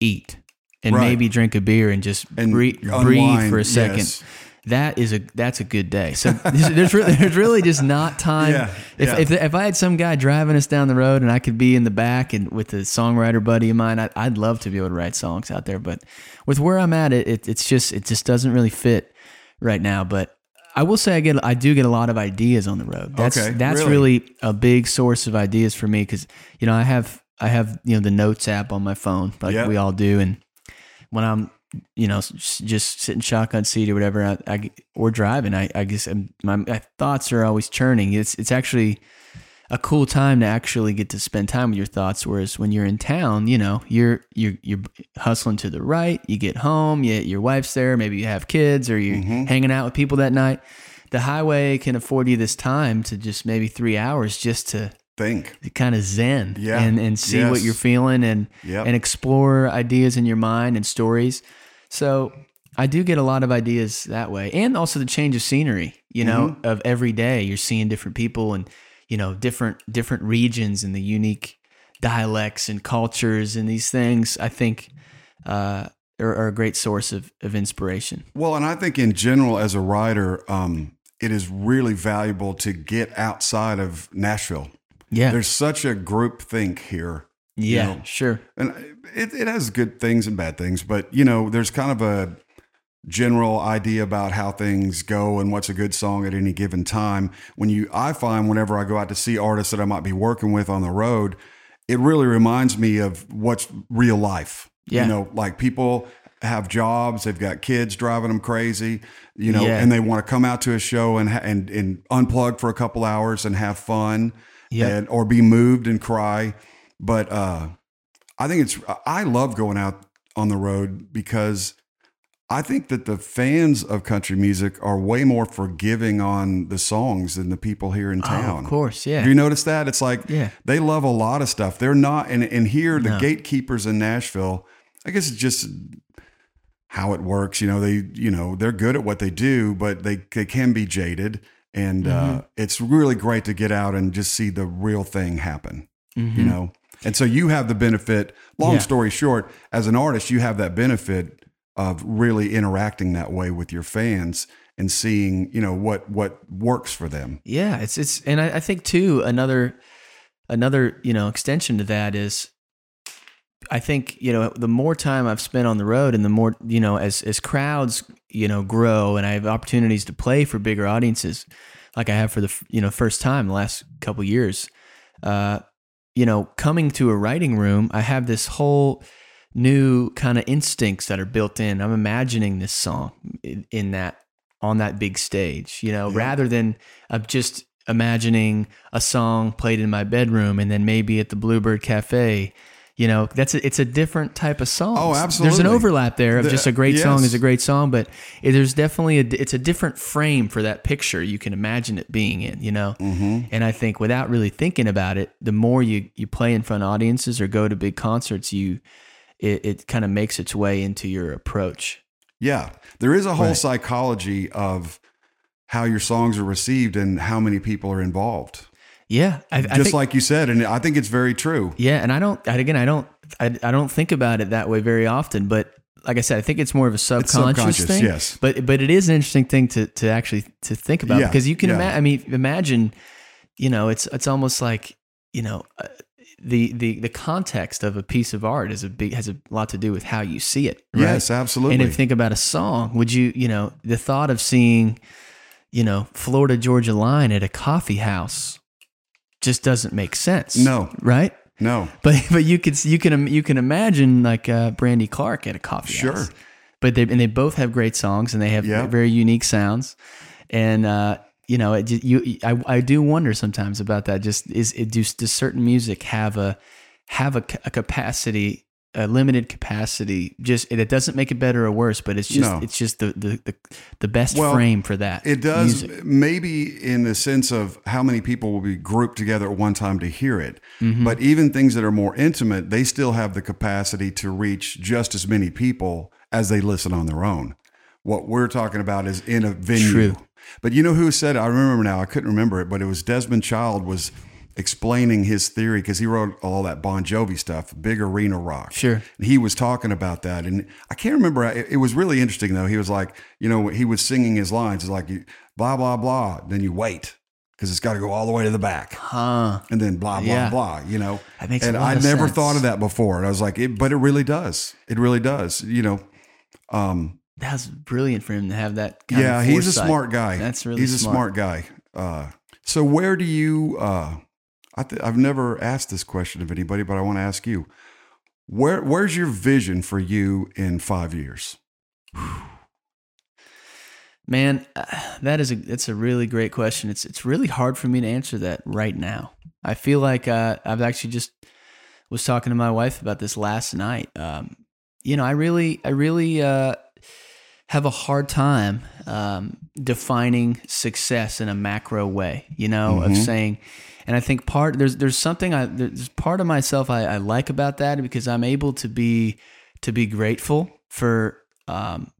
[SPEAKER 2] eat and
[SPEAKER 1] Right.
[SPEAKER 2] maybe drink a beer and just
[SPEAKER 1] And
[SPEAKER 2] breathe, breathe for a second
[SPEAKER 1] yes.
[SPEAKER 2] that is a that's a good day. So there's, there's really there's really just not time.
[SPEAKER 1] Yeah,
[SPEAKER 2] if,
[SPEAKER 1] yeah.
[SPEAKER 2] if if I had some guy driving us down the road and I could be in the back and with a songwriter buddy of mine, I, I'd love to be able to write songs out there. But with where I'm at, it, it it's just it just doesn't really fit right now. But I will say I get I do get a lot of ideas on the road. That's
[SPEAKER 1] Okay,
[SPEAKER 2] that's
[SPEAKER 1] really?
[SPEAKER 2] really a big source of ideas for me because you know I have I have you know the notes app on my phone like
[SPEAKER 1] Yeah.
[SPEAKER 2] we all do. And when I'm you know just sitting shotgun seat or whatever I, I or driving. I, I guess I'm, my, my thoughts are always churning it's it's actually a cool time to actually get to spend time with your thoughts. Whereas when you're in town you know you're you're you're hustling to the right you get home you, your wife's there maybe you have kids or you're
[SPEAKER 1] Mm-hmm.
[SPEAKER 2] hanging out with people that night. The highway can afford you this time to just maybe three hours just to
[SPEAKER 1] Think.
[SPEAKER 2] kind of zen
[SPEAKER 1] Yeah.
[SPEAKER 2] and, and see what you're feeling and
[SPEAKER 1] Yep.
[SPEAKER 2] and explore ideas in your mind and stories. So I do get a lot of ideas that way. And also the change of scenery, you know,
[SPEAKER 1] Mm-hmm.
[SPEAKER 2] of every day you're seeing different people and, you know, different different regions and the unique dialects and cultures and these things I think uh, are, are a great source of, of inspiration.
[SPEAKER 1] Well, and I think in general, as a writer, um, it is really valuable to get outside of Nashville.
[SPEAKER 2] Yeah.
[SPEAKER 1] There's such a group think here. you
[SPEAKER 2] yeah,
[SPEAKER 1] know.
[SPEAKER 2] sure.
[SPEAKER 1] and it, it has good things and bad things but you know there's kind of a general idea about how things go and what's a good song at any given time when you i find whenever i go out to see artists that i might be working with on the road it really reminds me of what's real life
[SPEAKER 2] Yeah.
[SPEAKER 1] you know like people have jobs they've got kids driving them crazy you know
[SPEAKER 2] Yeah.
[SPEAKER 1] and they want to come out to a show and and and unplug for a couple hours and have fun
[SPEAKER 2] Yep.
[SPEAKER 1] and or be moved and cry but uh I think it's I love going out on the road because I think that the fans of country music are way more forgiving on the songs than the people here in
[SPEAKER 2] Oh,
[SPEAKER 1] town.
[SPEAKER 2] of course, yeah.
[SPEAKER 1] Do you notice that? It's like
[SPEAKER 2] Yeah.
[SPEAKER 1] they love a lot of stuff. They're not and and here the
[SPEAKER 2] No.
[SPEAKER 1] gatekeepers in Nashville, I guess it's just how it works. You know, they you know, they're good at what they do, but they they can be jaded. And uh,
[SPEAKER 2] Mm-hmm.
[SPEAKER 1] it's really great to get out and just see the real thing happen
[SPEAKER 2] Mhm.
[SPEAKER 1] you know and so you have the benefit long
[SPEAKER 2] Yeah.
[SPEAKER 1] story short as an artist you have that benefit of really interacting that way with your fans and seeing you know what what works for them
[SPEAKER 2] Yeah, it's it's and I, I think too another another you know extension to that is I think you know the more time I've spent on the road and the more you know as as crowds you know grow and I have opportunities to play for bigger audiences like I have for the you know first time the last couple years uh you know coming to a writing room I have this whole new kind of instincts that are built in I'm imagining this song in, in that on that big stage you know
[SPEAKER 1] Yeah.
[SPEAKER 2] rather than I'm just imagining a song played in my bedroom and then maybe at the Bluebird Cafe. You know, that's a, it's a different type of song.
[SPEAKER 1] Oh, absolutely.
[SPEAKER 2] There's an overlap there of
[SPEAKER 1] The-
[SPEAKER 2] just a great song is a great song, but it, there's definitely a it's a different frame for that picture you can imagine it being in. You know,
[SPEAKER 1] mm-hmm.
[SPEAKER 2] and I think without really thinking about it, the more you you play in front of audiences or go to big concerts, you it, it kind of makes its way into your approach.
[SPEAKER 1] yeah there is a whole
[SPEAKER 2] Right.
[SPEAKER 1] psychology of how your songs are received and how many people are involved
[SPEAKER 2] Yeah, I, I
[SPEAKER 1] just
[SPEAKER 2] think,
[SPEAKER 1] like you said and i think it's very true
[SPEAKER 2] Yeah, and I don't. I, again, I don't. I, I don't think about it that way very often. But like I said, I think it's more of a subconscious,
[SPEAKER 1] subconscious,
[SPEAKER 2] thing.
[SPEAKER 1] yes.
[SPEAKER 2] But but it is an interesting thing to to actually to think about
[SPEAKER 1] Yeah,
[SPEAKER 2] because you can
[SPEAKER 1] yeah.
[SPEAKER 2] imagine. I mean, imagine. You know, it's it's almost like you know. Uh, the, the the context of a piece of art is a big has a lot to do with how you see it. Right?
[SPEAKER 1] yes absolutely
[SPEAKER 2] And if you think about a song, would you, you know, the thought of seeing, you know, Florida Georgia Line at a coffee house just doesn't make sense.
[SPEAKER 1] No.
[SPEAKER 2] Right?
[SPEAKER 1] no
[SPEAKER 2] But but you could you can you can imagine like uh, Brandy Clark at a coffee
[SPEAKER 1] Sure.
[SPEAKER 2] house. But they and they both have great songs and they have
[SPEAKER 1] Yeah.
[SPEAKER 2] very unique sounds, and uh, you know it, you I, I do wonder sometimes about that. Just is it does, does certain music have a have a, a capacity a limited capacity. Just it, it doesn't make it better or worse, but it's just
[SPEAKER 1] No.
[SPEAKER 2] it's just the the the, the best
[SPEAKER 1] Well,
[SPEAKER 2] frame for that.
[SPEAKER 1] It does
[SPEAKER 2] music.
[SPEAKER 1] maybe in the sense of how many people will be grouped together at one time to hear it.
[SPEAKER 2] Mm-hmm.
[SPEAKER 1] But even things that are more intimate, they still have the capacity to reach just as many people as they listen on their own. What we're talking about is in a venue.
[SPEAKER 2] True.
[SPEAKER 1] But you know who said it? I remember now. I couldn't remember it, but it was Desmond Child was explaining his theory because he wrote all that Bon Jovi stuff, big arena rock.
[SPEAKER 2] Sure.
[SPEAKER 1] He was talking about that, and I can't remember. It, it was really interesting though. He was like, you know, he was singing his lines. It's like, blah blah blah. Then you wait because it's got to go all the way to the back,
[SPEAKER 2] Huh.
[SPEAKER 1] and then blah blah
[SPEAKER 2] Yeah.
[SPEAKER 1] blah. You know,
[SPEAKER 2] That makes
[SPEAKER 1] and I never
[SPEAKER 2] sense.
[SPEAKER 1] thought of that before, and I was like, it, but it really does. It really does. You know, um,
[SPEAKER 2] That's brilliant for him to have that. Kind
[SPEAKER 1] yeah, he's a smart guy.
[SPEAKER 2] That's really
[SPEAKER 1] he's a
[SPEAKER 2] smart.
[SPEAKER 1] smart guy. Uh, so where do you? Uh, I th- I've never asked this question of anybody, but I want to ask you. Where Where's your vision for you in five years?
[SPEAKER 2] Man, uh, that is a it's a really great question. It's it's really hard for me to answer that right now. I feel like uh, I've actually just was talking to my wife about this last night. Um, you know, I really I really uh, have a hard time um, defining success in a macro way. You know, of
[SPEAKER 1] Mhm.
[SPEAKER 2] saying, and I think part there's there's something I there's part of myself I, I like about that because I'm able to be to be grateful for um,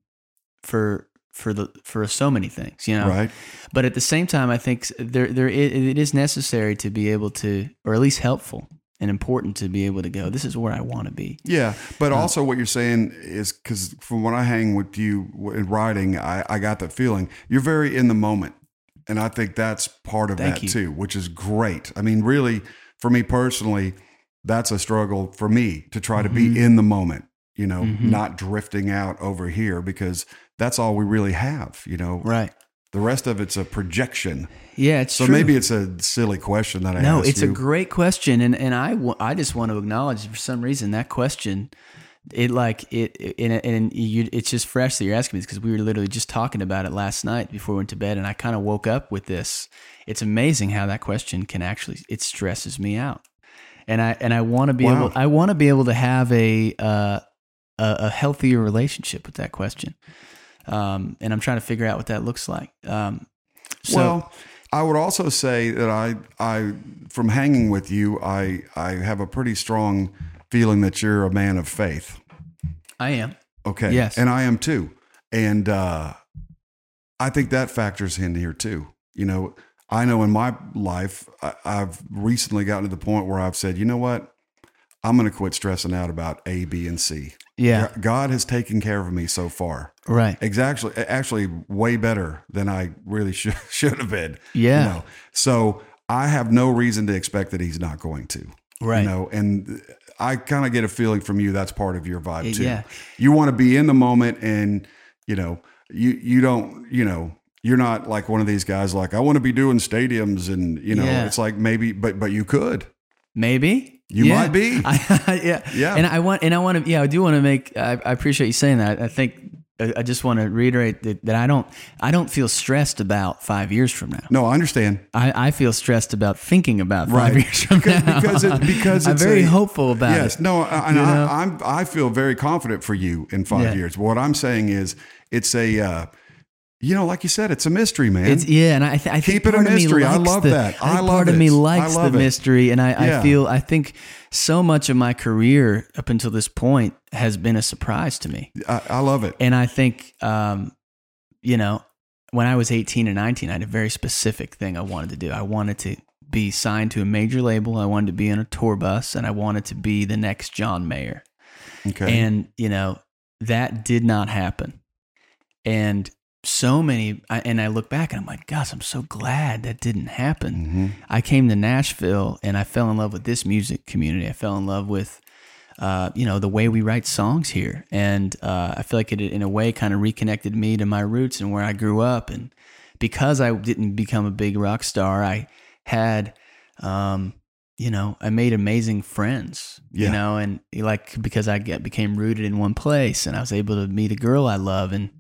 [SPEAKER 2] for for the for so many things, you know.
[SPEAKER 1] Right.
[SPEAKER 2] But at the same time, I think there there it, it is necessary to be able to, or at least helpful and important to be able to go. This is where I want to be.
[SPEAKER 1] Yeah, but
[SPEAKER 2] Uh,
[SPEAKER 1] also what you're saying is because from when I hang with you in writing, I, I got that feeling you're very in the moment, and I think that's part of
[SPEAKER 2] Thank
[SPEAKER 1] that
[SPEAKER 2] you.
[SPEAKER 1] too, which is great. I mean, really, for me personally, that's a struggle for me to try to
[SPEAKER 2] Mhm.
[SPEAKER 1] be in the moment. You know,
[SPEAKER 2] Mhm.
[SPEAKER 1] not drifting out over here because that's all we really have. You know,
[SPEAKER 2] Right.
[SPEAKER 1] the rest of it's a projection.
[SPEAKER 2] Yeah, it's
[SPEAKER 1] So
[SPEAKER 2] true.
[SPEAKER 1] maybe it's a silly question that I
[SPEAKER 2] no, it's
[SPEAKER 1] you.
[SPEAKER 2] a great question, and and I I just want to acknowledge for some reason that question. It like it, it and, and you, it's just fresh that you're asking me this because we were literally just talking about it last night before we went to bed, and I kind of woke up with this. It's amazing how that question can actually it stresses me out, and I and I want to be
[SPEAKER 1] Wow.
[SPEAKER 2] able I want to be able to have a uh, a, a healthier relationship with that question, um, and I'm trying to figure out what that looks like. Um, so,
[SPEAKER 1] well, I would also say that I, I, from hanging with you, I, I have a pretty strong feeling that you're a man of faith.
[SPEAKER 2] I am.
[SPEAKER 1] Okay.
[SPEAKER 2] Yes.
[SPEAKER 1] And I am too. And uh, I think that factors in here too. You know, I know in my life, I, I've recently gotten to the point where I've said, you know what? I'm going to quit stressing out about A, B, and C.
[SPEAKER 2] Yeah.
[SPEAKER 1] God has taken care of me so far.
[SPEAKER 2] Right.
[SPEAKER 1] Exactly, actually, way better than I really should should have been.
[SPEAKER 2] Yeah.
[SPEAKER 1] You know? So I have no reason to expect that he's not going to.
[SPEAKER 2] Right.
[SPEAKER 1] You know, and I kind of get a feeling from you that's part of your vibe too.
[SPEAKER 2] Yeah.
[SPEAKER 1] You want to be in the moment, and you know, you you don't, you know. You're not like one of these guys like I want to be doing stadiums and you know
[SPEAKER 2] Yeah.
[SPEAKER 1] it's like maybe but but you could
[SPEAKER 2] Maybe
[SPEAKER 1] You
[SPEAKER 2] Yeah.
[SPEAKER 1] might be.
[SPEAKER 2] I, yeah,
[SPEAKER 1] Yeah.
[SPEAKER 2] And I want, and I want to, yeah, I do want to make. I, I appreciate you saying that. I think I just want to reiterate that, that I don't, I don't feel stressed about five years from now.
[SPEAKER 1] no I understand
[SPEAKER 2] I, I feel stressed about thinking about five
[SPEAKER 1] Right.
[SPEAKER 2] years from
[SPEAKER 1] Because-
[SPEAKER 2] now.
[SPEAKER 1] because it- because
[SPEAKER 2] I'm very
[SPEAKER 1] a-
[SPEAKER 2] hopeful about
[SPEAKER 1] yes,
[SPEAKER 2] it.
[SPEAKER 1] no, I- and I, I'm I feel very confident for you in five
[SPEAKER 2] Yeah.
[SPEAKER 1] years. What I'm saying is, it's a, uh, you know, like you said, it's a mystery, man.
[SPEAKER 2] It's yeah, and I, th- I think
[SPEAKER 1] Keep it a
[SPEAKER 2] part of me
[SPEAKER 1] mystery. I love
[SPEAKER 2] the-
[SPEAKER 1] that.
[SPEAKER 2] I
[SPEAKER 1] I love
[SPEAKER 2] part of me
[SPEAKER 1] it. I
[SPEAKER 2] likes the
[SPEAKER 1] it.
[SPEAKER 2] mystery, and I,
[SPEAKER 1] Yeah.
[SPEAKER 2] I feel I think so much of my career up until this point has been a surprise to me.
[SPEAKER 1] I, I love it.
[SPEAKER 2] And I think, um, you know, when I was 18 and 19, I had a very specific thing I wanted to do. I wanted to be signed to a major label. I wanted to be on a tour bus, and I wanted to be the next John Mayer.
[SPEAKER 1] Okay.
[SPEAKER 2] And, you know, that did not happen. And so many, I, and I look back and I'm like, gosh, I'm so glad that didn't happen.
[SPEAKER 1] Mhm.
[SPEAKER 2] I came to Nashville and I fell in love with this music community. I fell in love with, uh, you know, the way we write songs here, and uh, I feel like it, in a way, kind of reconnected me to my roots and where I grew up. And because I didn't become a big rock star, I had, um, you know, I made amazing friends.
[SPEAKER 1] Yeah.
[SPEAKER 2] You know, and like because I get became rooted in one place, and I was able to meet a girl I love and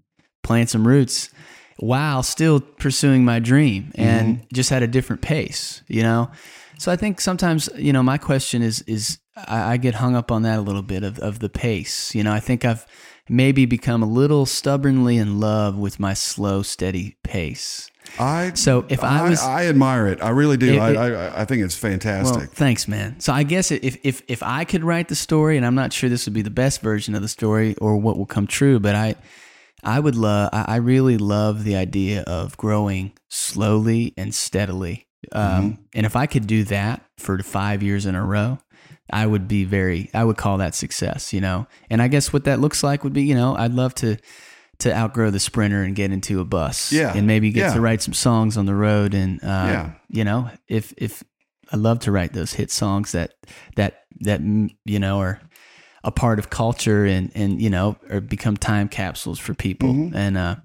[SPEAKER 2] plant some roots while still pursuing my dream and mm-hmm. just at a different pace, you know? So I think sometimes, you know, my question is, is I, I get hung up on that a little bit of of the pace. You know, I think I've maybe become a little stubbornly in love with my slow, steady pace.
[SPEAKER 1] I
[SPEAKER 2] So if I was-
[SPEAKER 1] I, admire it. I really do.
[SPEAKER 2] It-
[SPEAKER 1] I, I I think it's fantastic.
[SPEAKER 2] Well, thanks, man. So I guess if if if I could write the story, and I'm not sure this would be the best version of the story or what will come true, but I I would love. I really love the idea of growing slowly and steadily. Um, And if I could do that for five years in a row, I would be very. I would call that success. You know. And I guess what that looks like would be, you know, I'd love to to outgrow the sprinter and get into a bus.
[SPEAKER 1] Yeah.
[SPEAKER 2] And maybe get
[SPEAKER 1] Yeah.
[SPEAKER 2] to write some songs on the road and uh,
[SPEAKER 1] Yeah.
[SPEAKER 2] you know, if if I love to write those hit songs that that that mm, you know are a part of culture and and you know or become time capsules for people
[SPEAKER 1] Mm-hmm.
[SPEAKER 2] and uh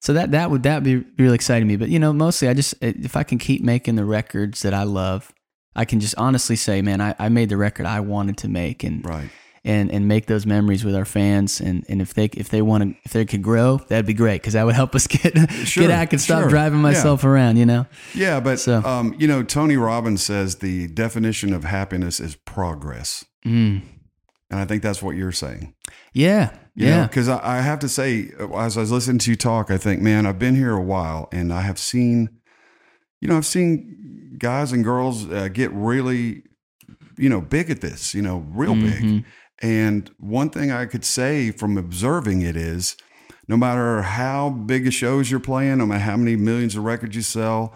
[SPEAKER 2] so that that would that be really exciting to me but you know mostly I just if I can keep making the records that I love I can just honestly say man I, I made the record I wanted to make and
[SPEAKER 1] right.
[SPEAKER 2] and and make those memories with our fans and and if they if they want to if they could grow that'd be great because that would help us get
[SPEAKER 1] Sure,
[SPEAKER 2] get out and stop
[SPEAKER 1] sure.
[SPEAKER 2] driving
[SPEAKER 1] Yeah.
[SPEAKER 2] myself around you know
[SPEAKER 1] Yeah, but
[SPEAKER 2] So-
[SPEAKER 1] um, you know, Tony Robbins says the definition of happiness is progress,
[SPEAKER 2] mm.
[SPEAKER 1] And I think that's what you're saying.
[SPEAKER 2] yeah
[SPEAKER 1] You
[SPEAKER 2] yeah
[SPEAKER 1] because I, I have to say, as I was listening to you talk, I think, man, I've been here a while, and I have seen, you know, I've seen guys and girls uh, get really, you know, big at this, you know, real big.
[SPEAKER 2] Mhm.
[SPEAKER 1] And one thing I could say from observing it is no matter how big a shows you're playing, no matter how many millions of records you sell,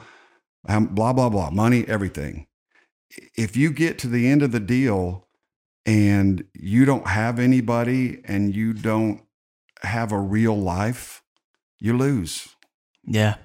[SPEAKER 1] how, blah, blah, blah, money, everything. If you get to the end of the deal and you don't have anybody and you don't have a real life, you lose.
[SPEAKER 2] yeah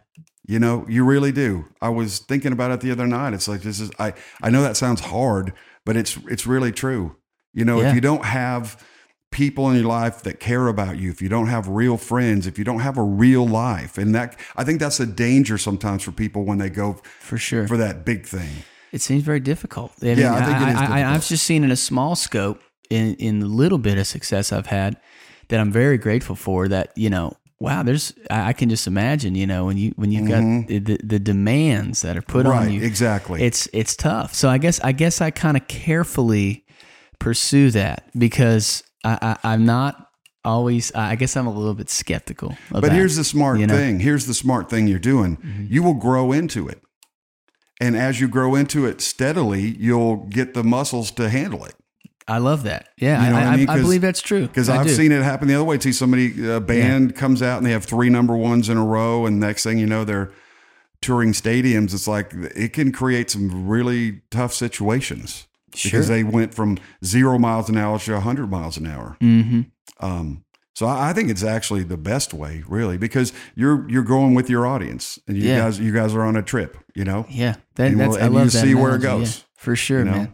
[SPEAKER 1] You know, you really do. I was thinking about it the other night. It's like this is I I know that sounds hard, but it's it's really true. You know,
[SPEAKER 2] Yeah.
[SPEAKER 1] if you don't have people in your life that care about you, if you don't have real friends, if you don't have a real life, and that I think that's a danger sometimes for people when they go
[SPEAKER 2] for sure
[SPEAKER 1] for that big thing.
[SPEAKER 2] It seems very difficult. I mean,
[SPEAKER 1] Yeah, I think it is
[SPEAKER 2] I,
[SPEAKER 1] difficult.
[SPEAKER 2] have just seen in a small scope, in in the little bit of success I've had, that I'm very grateful for. That you know, wow, there's I, I can just imagine, you know, when you when you've got the, the, the demands that are put
[SPEAKER 1] Mm-hmm. right,
[SPEAKER 2] on you,
[SPEAKER 1] exactly.
[SPEAKER 2] it's it's tough. So I guess I guess I kind of carefully pursue that because I, I I'm not always. I guess I'm a little bit skeptical. About,
[SPEAKER 1] But here's the smart
[SPEAKER 2] you know?
[SPEAKER 1] thing. Here's the smart thing you're doing.
[SPEAKER 2] Mm-hmm.
[SPEAKER 1] You will grow into it. And as you grow into it steadily, you'll get the muscles to handle it.
[SPEAKER 2] I love that. Yeah,
[SPEAKER 1] You know
[SPEAKER 2] I,
[SPEAKER 1] I mean?
[SPEAKER 2] I believe that's true.
[SPEAKER 1] Because I've
[SPEAKER 2] do.
[SPEAKER 1] seen it happen the other way too. Somebody, a band comes out and they have three number ones in a row, and next thing you know, they're touring stadiums. It's like it can create some really tough situations
[SPEAKER 2] Sure.
[SPEAKER 1] because they went from zero miles an hour to 100 miles an hour.
[SPEAKER 2] hmm
[SPEAKER 1] Um, so I, think it's actually the best way, really, because you're you're going with your audience, and you
[SPEAKER 2] Yeah.
[SPEAKER 1] guys you guys are on a trip. You know,
[SPEAKER 2] Yeah, that,
[SPEAKER 1] And
[SPEAKER 2] that's
[SPEAKER 1] we'll-
[SPEAKER 2] I
[SPEAKER 1] and
[SPEAKER 2] love
[SPEAKER 1] you
[SPEAKER 2] that.
[SPEAKER 1] see where it goes,
[SPEAKER 2] yeah, for sure,
[SPEAKER 1] you know?
[SPEAKER 2] man.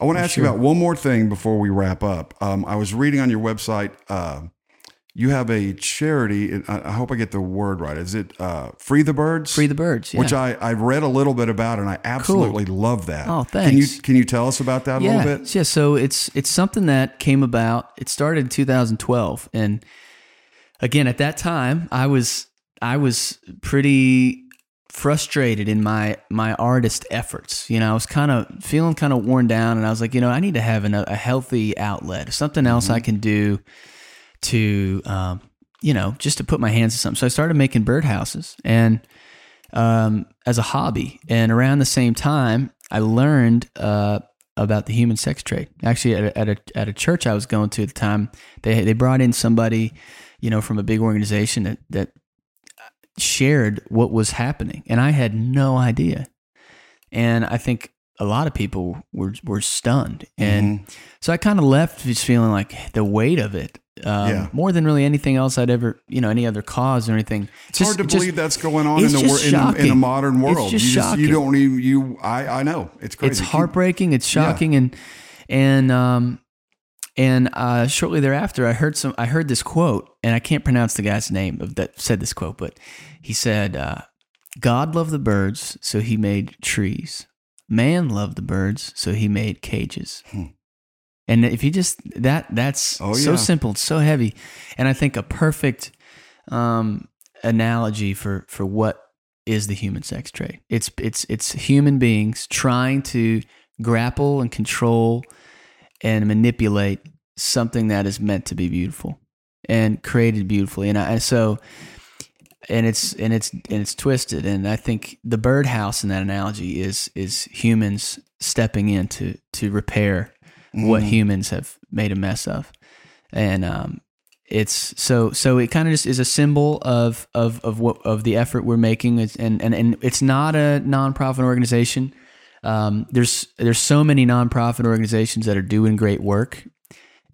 [SPEAKER 1] I want to ask you about one more thing before we wrap up. Um, I was reading on your website. Uh, you have a charity. and I, I hope I get the word right. Is it uh, Free the Birds?
[SPEAKER 2] Free the birds. Yeah.
[SPEAKER 1] Which I I've read a little bit about, and I absolutely love that.
[SPEAKER 2] Oh,
[SPEAKER 1] Can you
[SPEAKER 2] thanks.
[SPEAKER 1] can you tell us about that a little bit?
[SPEAKER 2] yeah. So it's it's something that came about. It started in 2012, and again at that time, I was I was pretty frustrated in my my artist efforts. You know, I was kind of feeling kind of worn down, and I was like, you know, I need to have an, a healthy outlet, something else I can do to, um, you know, just to put my hands to something. So I started making birdhouses, and um, as a hobby. And around the same time, I learned uh, about the human sex trade. Actually, at a, at a at a church I was going to at the time, they they brought in somebody, you know, from a big organization that that shared what was happening, and I had no idea. And I think a lot of people were were stunned, and
[SPEAKER 1] Mm-hmm.
[SPEAKER 2] so I kind of left just feeling like the weight of it. Um,
[SPEAKER 1] Yeah.
[SPEAKER 2] More than really anything else I'd ever, you know, any other cause or anything.
[SPEAKER 1] It's hard to believe that's going on in the,
[SPEAKER 2] just
[SPEAKER 1] in, in the
[SPEAKER 2] shocking.
[SPEAKER 1] modern
[SPEAKER 2] It's
[SPEAKER 1] world.
[SPEAKER 2] just
[SPEAKER 1] you you don't even you. I I know it's crazy.
[SPEAKER 2] it's heartbreaking it's shocking and and um and uh shortly thereafter i heard some i heard this quote and i can't pronounce the guy's name of that said this quote but he said uh god loved the birds so he made trees man loved the birds so he made cages and if you just that that's
[SPEAKER 1] Hmm. Oh,
[SPEAKER 2] so
[SPEAKER 1] yeah.
[SPEAKER 2] simple so heavy and i think a perfect um analogy for for what is the human sex trade it's it's it's human beings trying to grapple and control and manipulate something that is meant to be beautiful and created beautifully. And I so and it's and it's and it's twisted. And I think the birdhouse in that analogy is is humans stepping in to to repair what
[SPEAKER 1] Mm.
[SPEAKER 2] humans have made a mess of. And um it's so so it kind of just is a symbol of of of what of the effort we're making It's- and and and it's not a nonprofit organization um, there's there's so many nonprofit organizations that are doing great work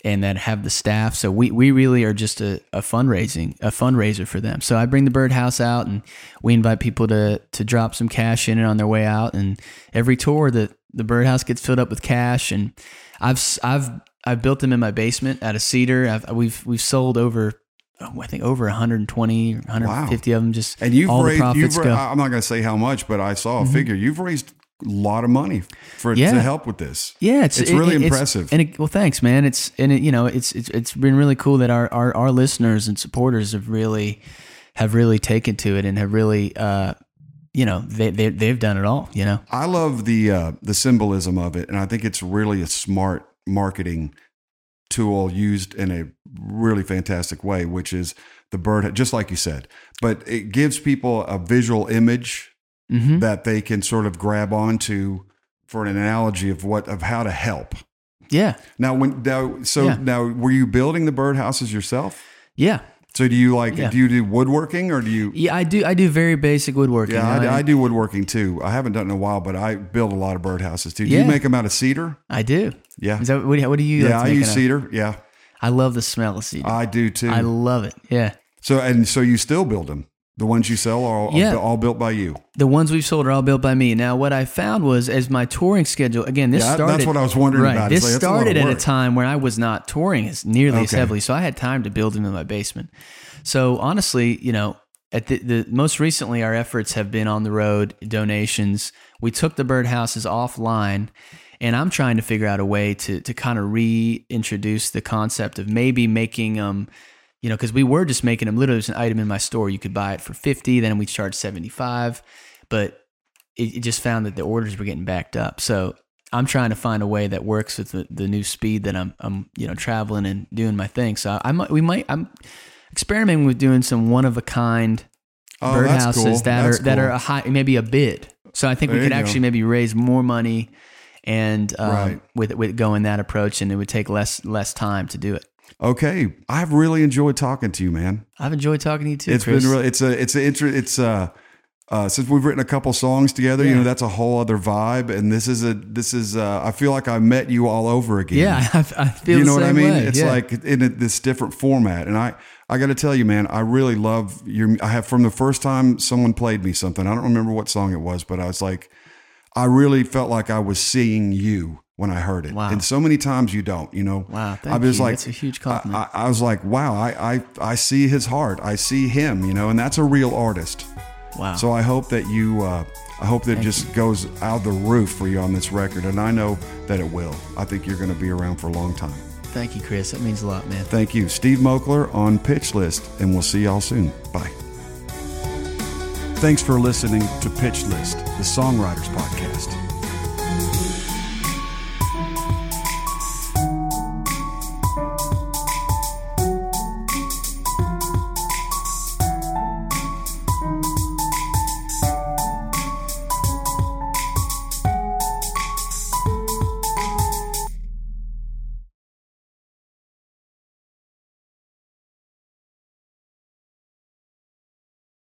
[SPEAKER 2] and that have the staff so we we really are just a, a fundraising a fundraiser for them so i bring the birdhouse out and we invite people to to drop some cash in it on their way out and every tour that the birdhouse gets filled up with cash and i've i've i've built them in my basement out of cedar I've, we've we've sold over oh, I think over 120 or 150 of them. Just
[SPEAKER 1] And you've
[SPEAKER 2] all
[SPEAKER 1] raised.
[SPEAKER 2] the profits
[SPEAKER 1] You've,
[SPEAKER 2] go.
[SPEAKER 1] I'm not going to say how much, but I saw a mm-hmm. figure. You've raised lot of money for
[SPEAKER 2] Yeah.
[SPEAKER 1] to help with this.
[SPEAKER 2] Yeah, it's
[SPEAKER 1] It's
[SPEAKER 2] it-
[SPEAKER 1] really
[SPEAKER 2] it-
[SPEAKER 1] impressive.
[SPEAKER 2] and it, well, thanks, man. It's and it, you know, it's it's it's been really cool that our, our our listeners and supporters have really have really taken to it and have really uh you know they they they've done it all. You know,
[SPEAKER 1] I love the uh, the symbolism of it, and I think it's really a smart marketing tool used in a really fantastic way, which is the bird, just like you said. But it gives people a visual image
[SPEAKER 2] hmm
[SPEAKER 1] that they can sort of grab onto for an analogy of what of how to help.
[SPEAKER 2] yeah,
[SPEAKER 1] Now, when now, so
[SPEAKER 2] Yeah.
[SPEAKER 1] now, were you building the birdhouses yourself?
[SPEAKER 2] yeah,
[SPEAKER 1] So do you like
[SPEAKER 2] Yeah.
[SPEAKER 1] do you do woodworking or do you?
[SPEAKER 2] yeah. I do I do very basic woodworking.
[SPEAKER 1] Yeah,
[SPEAKER 2] know,
[SPEAKER 1] I, I do woodworking too. I haven't done it in a while, but I build a lot of birdhouses too. Do
[SPEAKER 2] Yeah.
[SPEAKER 1] you make them out of cedar?
[SPEAKER 2] I do.
[SPEAKER 1] Yeah,
[SPEAKER 2] Is that what, do you- what do you? like
[SPEAKER 1] yeah.
[SPEAKER 2] to
[SPEAKER 1] I use
[SPEAKER 2] it out
[SPEAKER 1] cedar. Yeah,
[SPEAKER 2] I love the smell of cedar.
[SPEAKER 1] I do too.
[SPEAKER 2] I love it. Yeah.
[SPEAKER 1] so and so you still build them. The ones you sell are all,
[SPEAKER 2] Yeah.
[SPEAKER 1] all built by you.
[SPEAKER 2] The ones we've sold are all built by me. Now, what I found was as my touring schedule again, this
[SPEAKER 1] Yeah,
[SPEAKER 2] started.
[SPEAKER 1] that's what I was wondering
[SPEAKER 2] right,
[SPEAKER 1] about.
[SPEAKER 2] This
[SPEAKER 1] like, that's a
[SPEAKER 2] started at a time where I was not touring as nearly as heavily, so I had time to build them in my basement. So honestly, you know, at the, the most recently, our efforts have been on the road, donations. We took the birdhouses offline, and I'm trying to figure out a way to to kind of reintroduce the concept of maybe making them you know, because we were just making them literally as an item in my store. You could buy it for 50, then we charge 75, but it, it just found that the orders were getting backed up. So I'm trying to find a way that works with the, the new speed that I'm, I'm, you know, traveling and doing my thing. So I might, we might, I'm experimenting with doing some one of a kind
[SPEAKER 1] Oh,
[SPEAKER 2] birdhouses
[SPEAKER 1] cool.
[SPEAKER 2] that
[SPEAKER 1] That's
[SPEAKER 2] are that are a high, maybe a bid. So I think
[SPEAKER 1] There
[SPEAKER 2] we could
[SPEAKER 1] go.
[SPEAKER 2] actually maybe raise more money and um,
[SPEAKER 1] Right.
[SPEAKER 2] with with going that approach, and it would take less less time to do it.
[SPEAKER 1] Okay, I've really enjoyed talking to you, man.
[SPEAKER 2] I've enjoyed talking to you too.
[SPEAKER 1] It's
[SPEAKER 2] Chris.
[SPEAKER 1] been really it's a it's a inter, it's uh uh, since we've written a couple songs together, you know that's a whole other vibe, and this is a this is uh, I feel like I met you all over again.
[SPEAKER 2] Yeah, I, I feel
[SPEAKER 1] you know what I mean?
[SPEAKER 2] way.
[SPEAKER 1] It's
[SPEAKER 2] Yeah.
[SPEAKER 1] like in a, this different format, and I I got to tell you, man, I really love your. I have from the first time someone played me something. I don't remember what song it was, but I was like, I really felt like I was seeing you when I heard it.
[SPEAKER 2] Wow.
[SPEAKER 1] And so many times you don't, you know.
[SPEAKER 2] Wow, thank
[SPEAKER 1] I was
[SPEAKER 2] you.
[SPEAKER 1] like,
[SPEAKER 2] That's a huge compliment.
[SPEAKER 1] I, I, I was like, wow, I, I I see his heart. I see him, you know, and that's a real artist.
[SPEAKER 2] wow.
[SPEAKER 1] So I hope that you, uh, I hope that it just goes out the roof for you on this record, and I know that it will. I think you're going to be around for a long time.
[SPEAKER 2] Thank you, Chris. That means a lot, man.
[SPEAKER 1] Thank you, Steve Moakler on Pitch List, and we'll see y'all soon. Bye. Thanks for listening to Pitch List, the Songwriters Podcast.